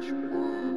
church.